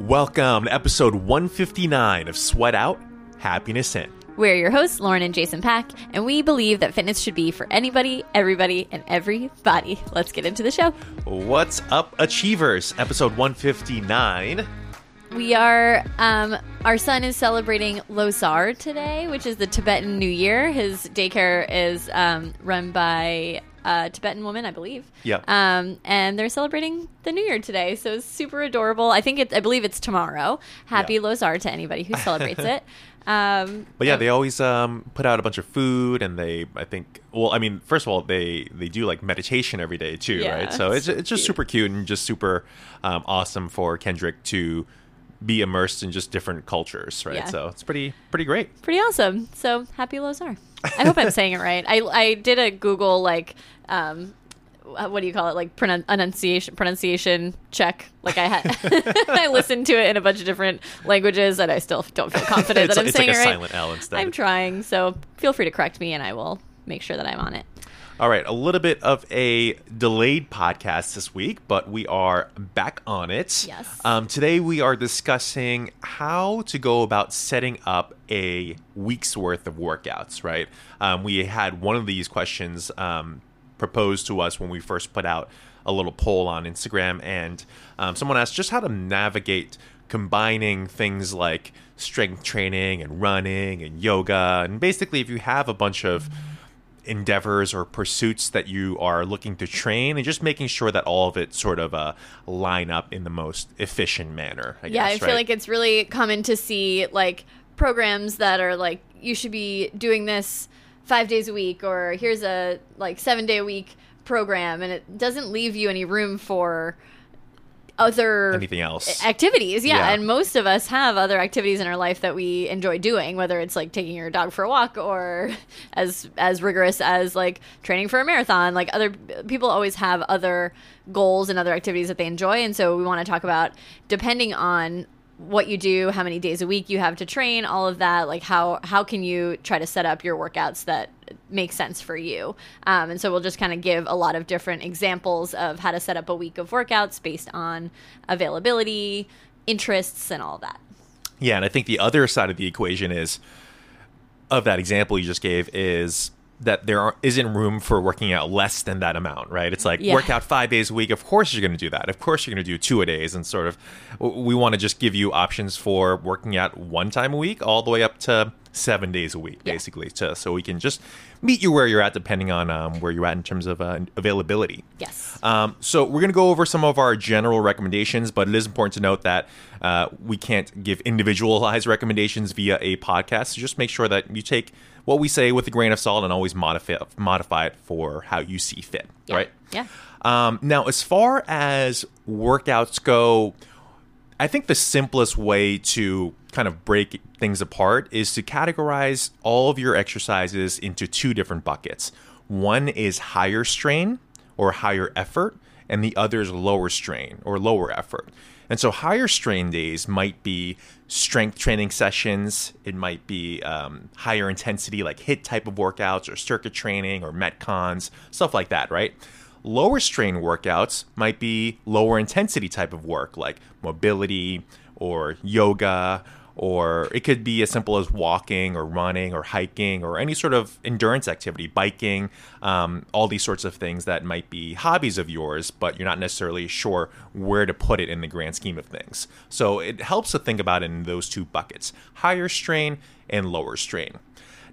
Welcome to episode 159 of Sweat Out, Happiness In. We're your hosts, Lauren and Jason Pack, and we believe that fitness should be for anybody, everybody, and everybody. Let's get into the show. What's up, Achievers? Episode 159. We are, um, our son is celebrating Losar today, which is the Tibetan New Year. His daycare is um, run by a Tibetan woman, I believe. Yeah. Um, and they're celebrating the New Year today, so it's super adorable. I think it, I believe it's tomorrow. Happy Yeah. Losar to anybody who celebrates it. Um, But yeah, they always um, put out a bunch of food, and they, I think, well, I mean, first of all, they they do like meditation every day too, Yeah, right? So it's it's it's just super cute and just super um, awesome for Kendrick to be immersed in just different cultures, right? Yeah. So it's pretty pretty great. pretty awesome. So happy Losar. I hope I'm saying it right. I I did a Google like um uh, what do you call it like pronun- enunciation pronunciation check like i had i listened to it in a bunch of different languages and i still don't feel confident that i'm it's saying like it right silent L instead. i'm trying so feel free to correct me and i will make sure that i'm on it All right, a little bit of a delayed podcast this week, but we are back on it. Yes. Um, today we are discussing how to go about setting up a week's worth of workouts, right? Um, we had one of these questions um, proposed to us when we first put out a little poll on Instagram, and um, someone asked just how to navigate combining things like strength training and running and yoga. And basically, if you have a bunch of endeavors or pursuits that you are looking to train and just making sure that all of it sort of uh, line up in the most efficient manner I yeah guess, i feel right? like it's really common to see like programs that are like you should be doing this five days a week or here's a like seven day a week program and it doesn't leave you any room for other anything else activities yeah. Yeah. and most of us have other activities in our life that we enjoy doing whether it's like taking your dog for a walk or as as rigorous as like training for a marathon like other people always have other goals and other activities that they enjoy and so we want to talk about depending on what you do how many days a week you have to train all of that like how how can you try to set up your workouts that make sense for you? Um, and so we'll just kind of give a lot of different examples of how to set up a week of workouts based on availability interests and all that. Yeah and i think the other side of the equation is of that example you just gave is that there are, isn't room for working out less than that amount, right? It's like Yeah. work out five days a week. Of course you're going to do that. Of course you're going to do two a days, and sort of we want to just give you options for working out one time a week, all the way up to seven days a week, Yeah. basically, to, so we can just meet you where you're at, depending on um, where you're at in terms of uh, availability. yes Um, so we're going to go over some of our general recommendations, but it is important to note that uh, we can't give individualized recommendations via a podcast. So just make sure that you take what we say with a grain of salt and always modify modify it for how you see fit. yeah. Right. yeah Um, now, as far as workouts go, I think the simplest way to kind of break things apart is to categorize all of your exercises into two different buckets. One is higher strain or higher effort, and the other is lower strain or lower effort. And so, higher strain days might be strength training sessions. It might be um, higher intensity, like HIIT type of workouts, or circuit training, or metcons, stuff like that, right? Lower strain workouts might be lower intensity type of work like mobility or yoga, or it could be as simple as walking or running or hiking or any sort of endurance activity, biking, um, all these sorts of things that might be hobbies of yours, but you're not necessarily sure where to put it in the grand scheme of things. So it helps to think about it in those two buckets higher strain and lower strain.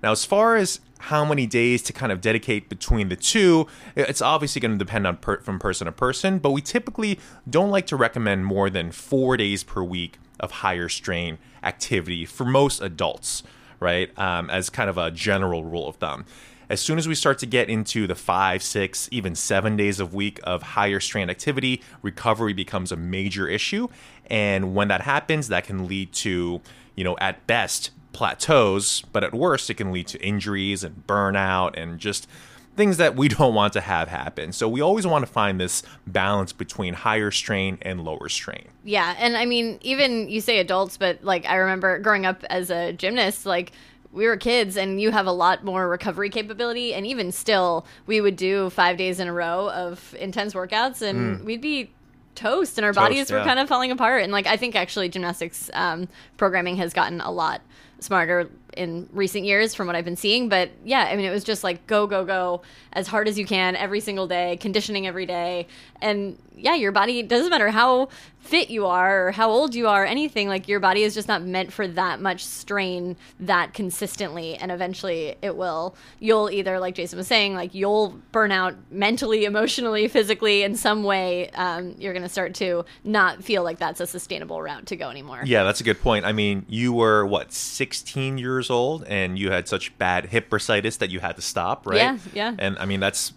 Now, as far as how many days to kind of dedicate between the two, it's obviously going to depend on per- from person to person, but we typically don't like to recommend more than four days per week of higher strain activity for most adults, right? Um, as kind of a general rule of thumb. As soon as we start to get into the five, six, even seven days of week of higher strain activity, recovery becomes a major issue. And when that happens, that can lead to, you know, at best, plateaus, but at worst, it can lead to injuries and burnout and just things that we don't want to have happen. So we always want to find this balance between higher strain and lower strain. Yeah, and I mean, even you say adults, but like I remember growing up as a gymnast, like we were kids and you have a lot more recovery capability and even still we would do 5 days in a row of intense workouts and we'd be toast and our bodies were yeah. kind of falling apart. And like I think actually gymnastics um, programming has gotten a lot smarter in recent years from what I've been seeing. But yeah, I mean it was just like go go go as hard as you can every single day, conditioning every day, and yeah, your body doesn't matter how fit you are or how old you are, anything like your body is just not meant for that much strain that consistently, and eventually it will. You'll either like Jason was saying, like you'll burn out mentally, emotionally, physically in some way. Um, you're going to start to not feel like that's a sustainable route to go anymore. Yeah, that's a good point. I mean, you were what 16 years old, and you had such bad hip bursitis that you had to stop, right? Yeah, yeah. And I mean, that's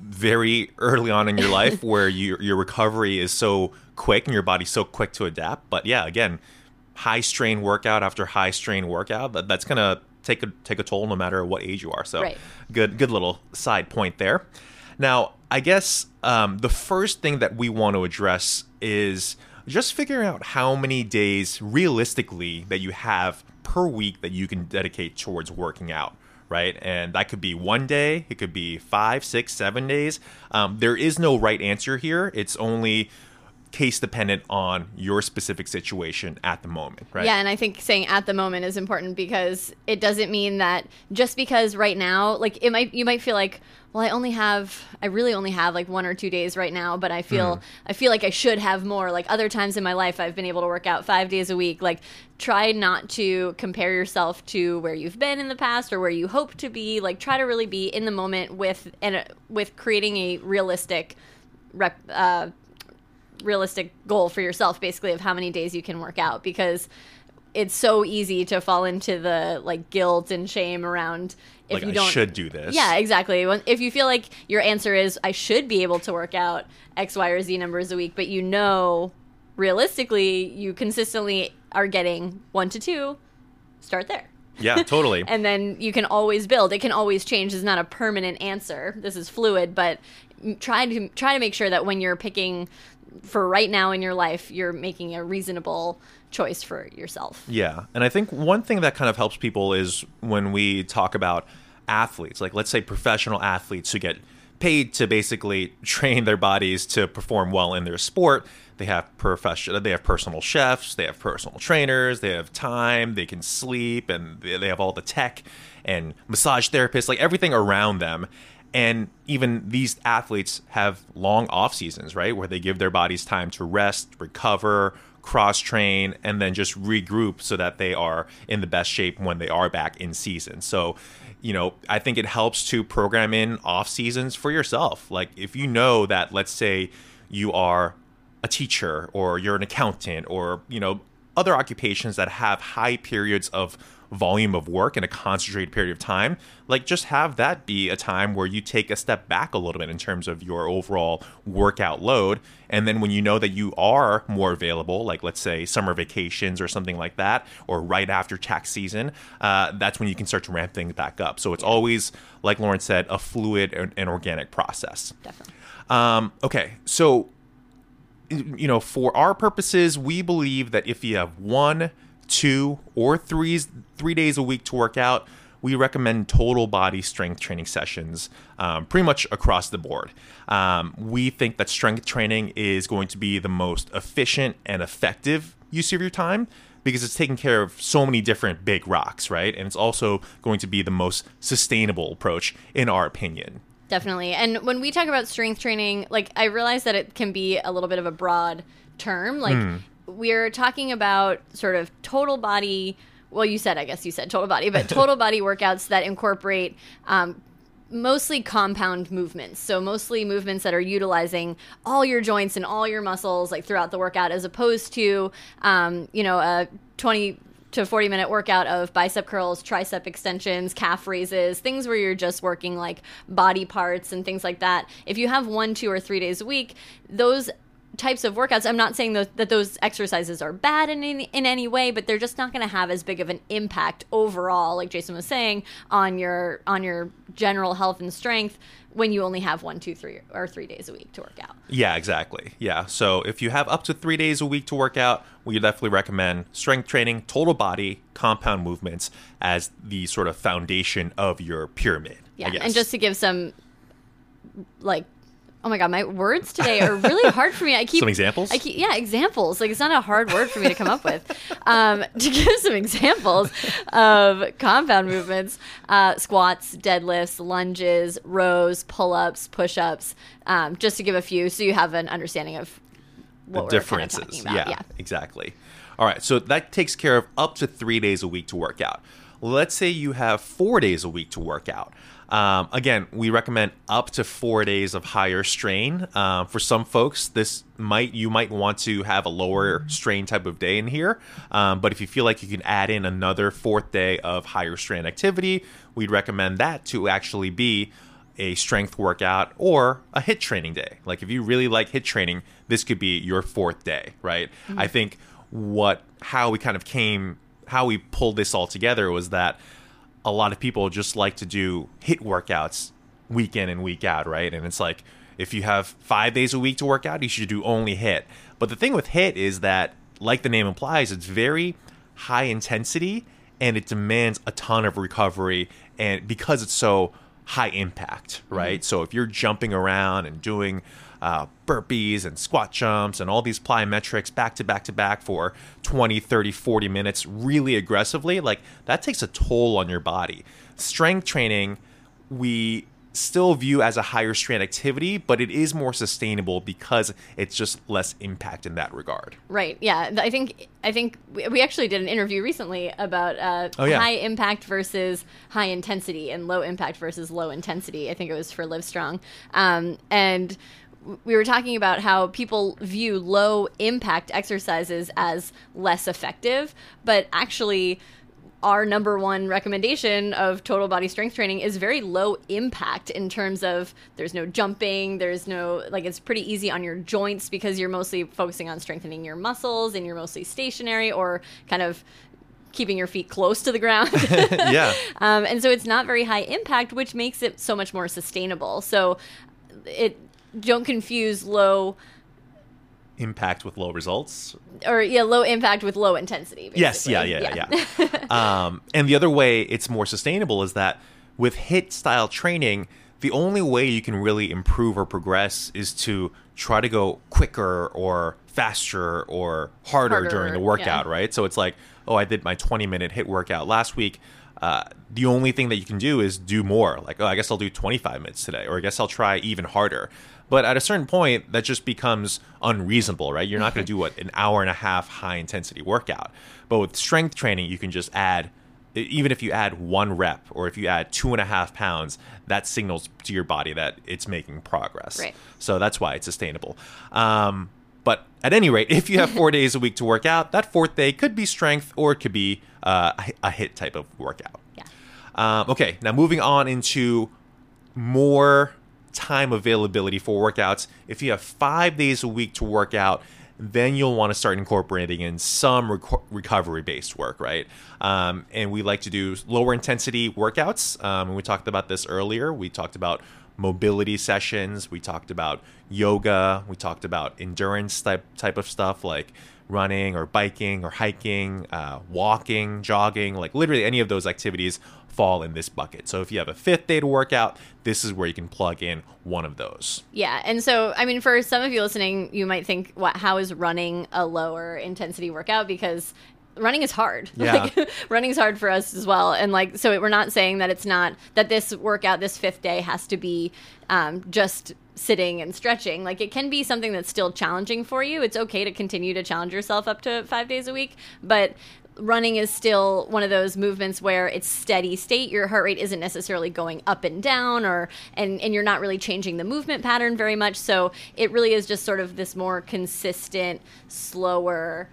very early on in your life where you, your recovery is so quick and your body's so quick to adapt. But yeah, again, high strain workout after high strain workout, that, that's gonna take a take a toll no matter what age you are. So Right. good good little side point there. Now, I guess um, the first thing that we want to address is just figuring out how many days realistically that you have per week that you can dedicate towards working out right? And that could be one day it could be five six seven days. Um, there is no right answer here. It's only case dependent on your specific situation at the moment right Yeah, and I think saying at the moment is important because it doesn't mean that just because right now, like it might you might feel like, well, I only have I really only have like one or two days right now, but I feel I feel like I should have more. Like other times in my life I've been able to work out 5 days a week. Like try not to compare yourself to where you've been in the past or where you hope to be. Like try to really be in the moment with and uh, with creating a realistic rep uh realistic goal for yourself basically of how many days you can work out because it's so easy to fall into the like guilt and shame around if like you i don't should do this. Yeah exactly. If you feel like your answer is i should be able to work out x y or z numbers a week but you know realistically you consistently are getting one to two start there yeah totally and then you can always build. It can always change. It's not a permanent answer. This is fluid, but try to try to make sure that when you're picking for right now in your life, you're making a reasonable choice for yourself. Yeah. And I think one thing that kind of helps people is when we talk about athletes, like let's say professional athletes who get paid to basically train their bodies to perform well in their sport. They have professional they have personal chefs, they have personal trainers, they have time, they can sleep and they have all the tech and massage therapists, like everything around them. And even these athletes have long off seasons, right? Where they give their bodies time to rest, recover, cross train, and then just regroup so that they are in the best shape when they are back in season. So, you know, I think it helps to program in off seasons for yourself. Like if you know that, let's say you are a teacher or you're an accountant or, you know, other occupations that have high periods of volume of work in a concentrated period of time, like just have that be a time where you take a step back a little bit in terms of your overall workout load. And then when you know that you are more available, like let's say summer vacations or something like that, or right after tax season, uh, that's when you can start to ramp things back up. So it's always, like Lauren said, a fluid and, and organic process. Definitely. Um, okay, so you know, for our purposes, we believe that if you have one, two, or three three days a week to work out, we recommend total body strength training sessions um, pretty much across the board. Um, we think that strength training is going to be the most efficient and effective use of your time because it's taking care of so many different big rocks, right? And it's also going to be the most sustainable approach, in our opinion. Definitely. And when we talk about strength training, like I realize that it can be a little bit of a broad term. Like we're talking about sort of total body. Well, you said, I guess you said total body, but total body workouts that incorporate um, mostly compound movements. So mostly movements that are utilizing all your joints and all your muscles like throughout the workout, as opposed to um, you know a twenty to 40 minute workout of bicep curls, tricep extensions, calf raises, things where you're just working like body parts and things like that. If you have one, two, or three days a week, those types of workouts i'm not saying those, that those exercises are bad in any, in any way but they're just not going to have as big of an impact overall like jason was saying on your on your general health and strength when you only have one two three or three days a week to work out Yeah, exactly. Yeah. So if you have up to three days a week to work out, we definitely recommend strength training, total body, compound movements as the sort of foundation of your pyramid. Yeah, and just to give some like Oh my god, my words today are really hard for me. I keep Some examples? I keep, yeah, examples. Like it's not a hard word for me to come up with. Um, to give some examples of compound movements: uh, squats, deadlifts, lunges, rows, pull-ups, push-ups. Um, just to give a few, so you have an understanding of what the we're kind of differences. yeah, yeah. exactly. All right, so that takes care of up to three days a week to work out. Let's say you have four days a week to work out. Um, again, we recommend up to four days of higher strain. Uh, for some folks, this might you might want to have a lower strain type of day in here. Um, but if you feel like you can add in another fourth day of higher strain activity, we'd recommend that to actually be a strength workout or a HIIT training day. Like if you really like HIIT training, this could be your fourth day, right? I think what how we kind of came how we pulled this all together was that a lot of people just like to do HIIT workouts week in and week out, right? And it's like if you have 5 days a week to work out, you should do only HIIT. But the thing with HIIT is that like the name implies, it's very high intensity and it demands a ton of recovery and because it's so high impact, mm-hmm. right? So if you're jumping around and doing uh, burpees and squat jumps and all these plyometrics back to back to back for 20, 30, 40 minutes really aggressively, like that takes a toll on your body. Strength training, we still view as a higher strain activity, but it is more sustainable because it's just less impact in that regard. Right. Yeah. I think I think we actually did an interview recently about uh, Oh, yeah. high impact versus high intensity and low impact versus low intensity. I think it was for Livestrong, um, and we were talking about how people view low impact exercises as less effective, but actually our number one recommendation of total body strength training is very low impact in terms of there's no jumping, there's no like it's pretty easy on your joints because you're mostly focusing on strengthening your muscles and you're mostly stationary or kind of keeping your feet close to the ground. yeah. um, and so it's not very high impact, which makes it so much more sustainable. So it don't confuse low Impact with low results. or yeah, low impact with low intensity. Yes, yeah, basically. yeah, yeah. um, and the other way it's more sustainable is that with HIIT style training, the only way you can really improve or progress is to try to go quicker or faster or harder, Harder, during the workout, yeah. right? So it's like, oh, I did my 20 minute HIIT workout last week. Uh, the only thing that you can do is do more. Like, oh, I guess I'll do 25 minutes today, or I guess I'll try even harder. But at a certain point, that just becomes unreasonable, right? You're not going to do what an hour and a half high intensity workout. But with strength training, you can just add, even if you add one rep or if you add two and a half pounds, that signals to your body that it's making progress. Right. So that's why it's sustainable. Um, but at any rate, if you have four days a week to work out, that fourth day could be strength or it could be uh, a- a HIIT type of workout. Yeah. Um, okay, now moving on into more time availability for workouts. If you have five days a week to work out, then you'll want to start incorporating in some reco- recovery based work, right? Um, and we like to do lower intensity workouts. Um, and we talked about this earlier. We talked about mobility sessions. We talked about yoga. We talked about endurance type type of stuff like running or biking or hiking, uh, walking, jogging. Like literally any of those activities fall in this bucket. So if you have a fifth day to work out, this is where you can plug in one of those. Yeah, and so I mean, for some of you listening, you might think, "What? How is running a lower intensity workout?" Because running is hard. Yeah. Like, running is hard for us as well, and like, so we're not saying that it's not that this workout, this fifth day, has to be um, just sitting and stretching. Like, it can be something that's still challenging for you. It's okay to continue to challenge yourself up to five days a week, but running is still one of those movements where it's steady state your heart rate isn't necessarily going up and down or and and you're not really changing the movement pattern very much so it really is just sort of this more consistent slower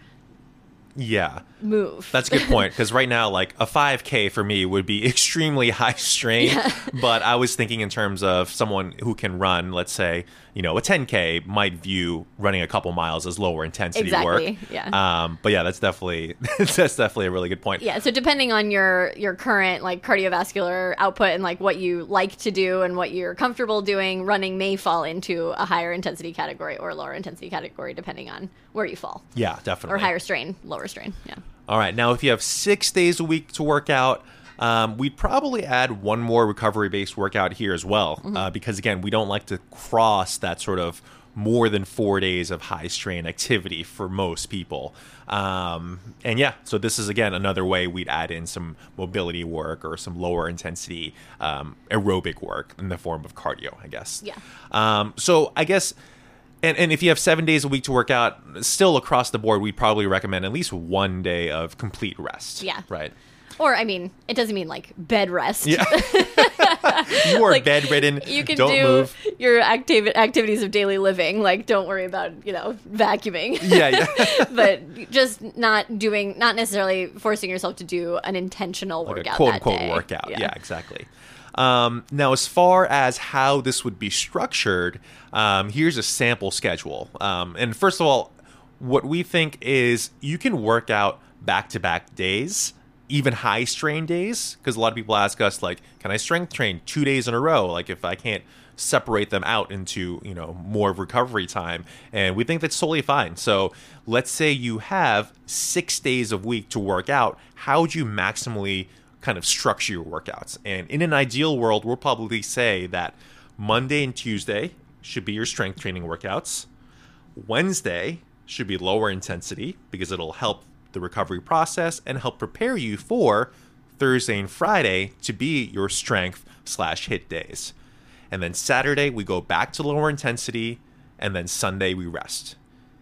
Yeah. Move That's a good point because right now, like a 5K for me would be extremely high strain. But I was thinking in terms of someone who can run, let's say, you know, a 10K might view running a couple miles as lower intensity Exactly, work. yeah. Um, but yeah, that's definitely that's definitely a really good point. yeah so depending on your your current like cardiovascular output and like what you like to do and what you're comfortable doing running may fall into a higher intensity category or a lower intensity category depending on where you fall Yeah, definitely. or higher strain lower strain yeah All right. Now, if you have six days a week to work out, Um, we'd probably add one more recovery based workout here as well, uh, because again, we don't like to cross that sort of more than four days of high strain activity for most people. Um, and yeah, so this is again another way we'd add in some mobility work or some lower intensity um, aerobic work in the form of cardio, I guess. Yeah. Um, so I guess, and, and if you have seven days a week to work out, still across the board, we'd probably recommend at least one day of complete rest. Yeah. Right. Or I mean, it doesn't mean like bed rest. Yeah. you are Like, bedridden. You can don't do move. your activi- activities of daily living. Like, don't worry about you know vacuuming. Yeah, yeah. but just not doing, not necessarily forcing yourself to do an intentional like workout. quote unquote day. workout. Yeah, exactly. Um, now, as far as how this would be structured, um, here's a sample schedule. Um, and first of all, what we think is you can work out back to back days, even high strain days, because a lot of people ask us, like, can I strength train two days in a row? Like, if I can't separate them out into you know more recovery time and we think that's totally fine so let's say you have six days a week to work out how would you maximally kind of structure your workouts and in an ideal world we'll probably say that monday and tuesday should be your strength training workouts wednesday should be lower intensity because it'll help the recovery process and help prepare you for thursday and friday to be your strength slash HIIT days and then Saturday, we go back to lower intensity. And then Sunday, we rest.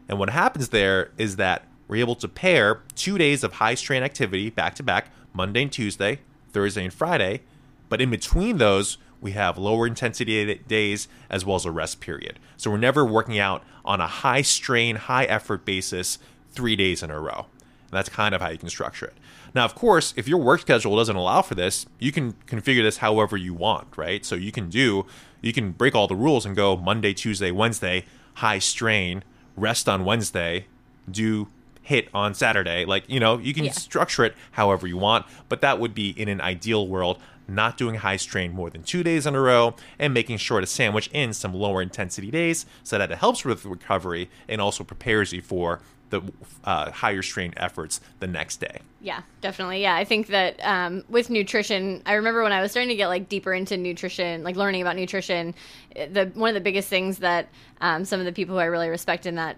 And what happens there is that we're able to pair two days of high strain activity back to back, Monday and Tuesday, Thursday and Friday. But in between those, we have lower intensity days as well as a rest period. So we're never working out on a high strain, high effort basis three days in a row. And that's kind of how you can structure it. Now, of course, if your work schedule doesn't allow for this, you can configure this however you want, right? So you can do, you can break all the rules and go Monday, Tuesday, Wednesday, high strain, rest on Wednesday, do HIIT on Saturday. Like, you know, you can Yeah. structure it however you want, but that would be in an ideal world, not doing high strain more than two days in a row and making sure to sandwich in some lower intensity days so that it helps with recovery and also prepares you for the uh, higher strain efforts the next day. Yeah, definitely. Yeah, I think that um, with nutrition, I remember when I was starting to get like deeper into nutrition, like learning about nutrition. eh, The one of the biggest things that um, some of the people who I really respect in that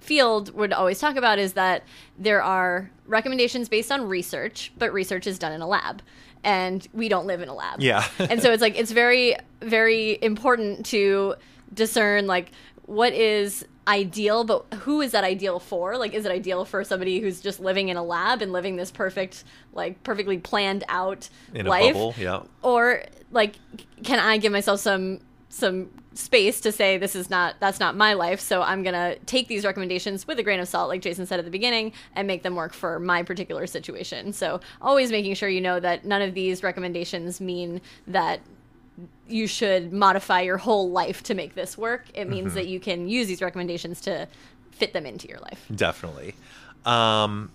field would always talk about is that there are recommendations based on research, but research is done in a lab, and we don't live in a lab. Yeah. and so it's like it's very very important to discern like what is ideal but who is that ideal for like is it ideal for somebody who's just living in a lab and living this perfect like perfectly planned out In a life bubble, yeah. or like can i give myself some some space to say this is not that's not my life so i'm gonna take these recommendations with a grain of salt like jason said at the beginning and make them work for my particular situation so always making sure you know that none of these recommendations mean that you should modify your whole life to make this work it means Mm-hmm. that you can use these recommendations to fit them into your life Definitely. Um,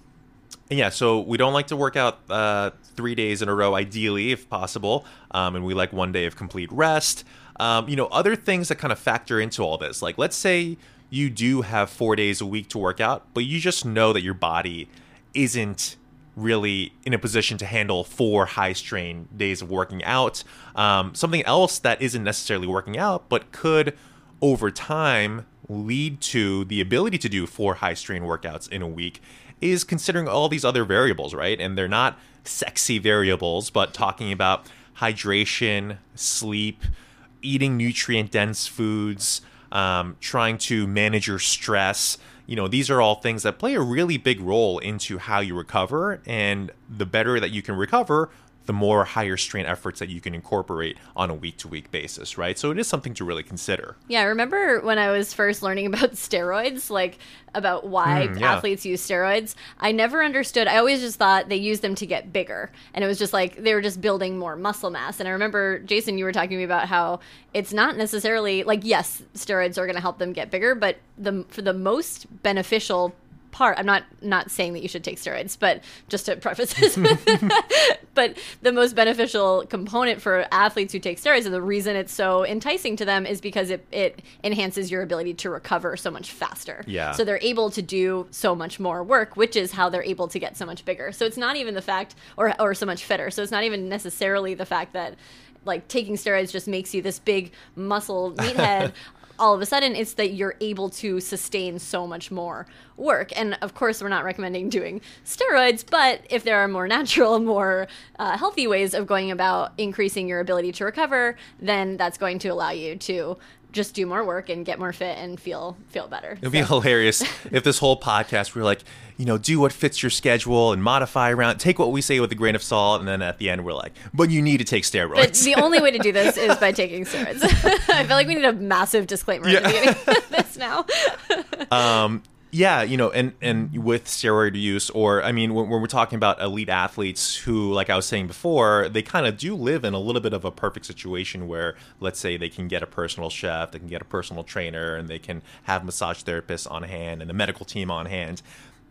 yeah, so we don't like to work out uh, three days in a row, ideally, if possible. Um, and we like one day of complete rest. Um, you know, other things that kind of factor into all this. Like, let's say you do have four days a week to work out, but you just know that your body isn't really in a position to handle four high strain days of working out. Um, something else that isn't necessarily working out, but could over time lead to the ability to do four high strain workouts in a week is considering all these other variables, right? And they're not sexy variables, but talking about hydration, sleep, eating nutrient dense foods, um, trying to manage your stress. You know, these are all things that play a really big role into how you recover. And the better that you can recover, the more higher strain efforts that you can incorporate on a week to week basis, right? So it is something to really consider. Yeah, I remember when I was first learning about steroids, like about why Mm, yeah. athletes use steroids. I never understood. I always just thought they used them to get bigger. And it was just like they were just building more muscle mass. And I remember, Jason, you were talking to me about how it's not necessarily like, yes, steroids are going to help them get bigger, but the for the most beneficial part i'm not not saying that you should take steroids but just to preface this but the most beneficial component for athletes who take steroids and the reason it's so enticing to them is because it, it enhances your ability to recover so much faster. Yeah. so they're able to do so much more work which is how they're able to get so much bigger. So it's not even the fact or or so much fitter. So it's not even necessarily the fact that like taking steroids just makes you this big muscle meathead all of a sudden it's that you're able to sustain so much more work. And of course we're not recommending doing steroids but if there are more natural more uh, healthy ways of going about increasing your ability to recover then that's going to allow you to just do more work and get more fit and feel feel better It'd be hilarious if this whole podcast were like, you know, do what fits your schedule and modify around, take what we say with a grain of salt, and then at the end we're like, but you need to take steroids. But the only way to do this is by taking steroids. I feel like we need a massive disclaimer at the beginning of this now. Um, yeah, you know, and and mm-hmm. with steroid use, or I mean, when, when we're talking about elite athletes who, like I was saying before, they kind of do live in a little bit of a perfect situation where, let's say, they can get a personal chef, they can get a personal trainer, and they can have massage therapists on hand and a medical team on hand.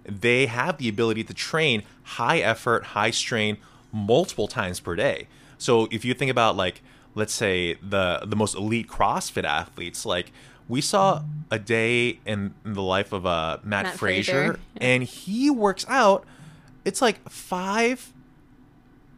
They have the ability to train high effort, high strain, multiple times per day. So if you think about like, let's say the the most elite CrossFit athletes, like we saw a day in, in the life of uh, Matt, Mat Fraser, Fraser, and he works out. It's like five,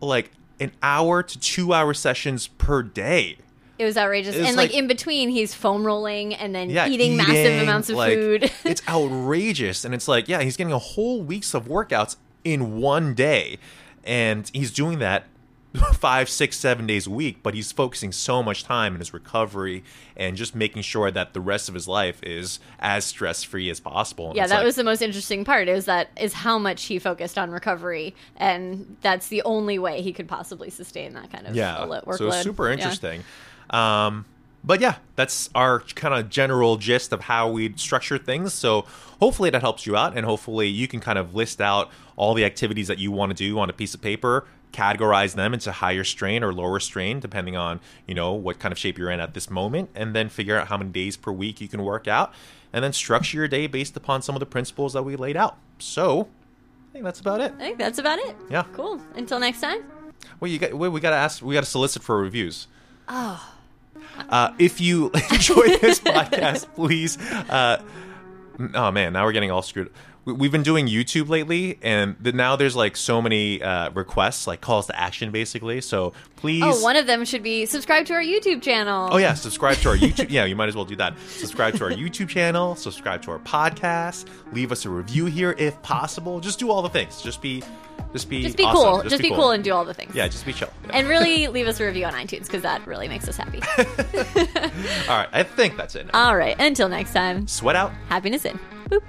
like an hour to two hour sessions per day. It was outrageous. It was and like, like- in between, he's foam rolling and then Yeah, eating, massive amounts of like, food. it's outrageous, and it's like, yeah, he's getting a whole weeks of workouts in one day, and he's doing that five, six, seven days a week. But he's focusing so much time in his recovery and just making sure that the rest of his life is as stress free as possible. And yeah, that like- was the most interesting part. Is that is how much he focused on recovery, and that's the only way he could possibly sustain that kind of yeah workload. so it's super Yeah. interesting um but yeah that's our kind of general gist of how we structure things so hopefully that helps you out and hopefully you can kind of list out all the activities that you want to do on a piece of paper categorize them into higher strain or lower strain depending on you know what kind of shape you're in at this moment and then figure out how many days per week you can work out and then structure your day based upon some of the principles that we laid out so i think that's about it I think that's about it. Yeah. Cool. Until next time. Well, you got. Wait, we got to ask. We got to solicit for reviews. Oh. Uh, if you enjoy this podcast, please. Uh, oh man, now we're getting all screwed. We- We've been doing YouTube lately, and now there's like so many uh, requests, like calls to action, basically. So please. Oh, one of them should be subscribe to our YouTube channel. Oh yeah, subscribe to our YouTube. yeah, you might as well do that. Subscribe to our YouTube channel. Subscribe to our podcast. Leave us a review here if possible. Just do all the things. Just be, just be, Just be awesome. cool. Just, be cool. and do all the things. yeah, just be chill. Yeah. And really leave us a review on iTunes because that really makes us happy. all right, I think that's it. all right. Until next time, Sweat out. happiness in. Boop.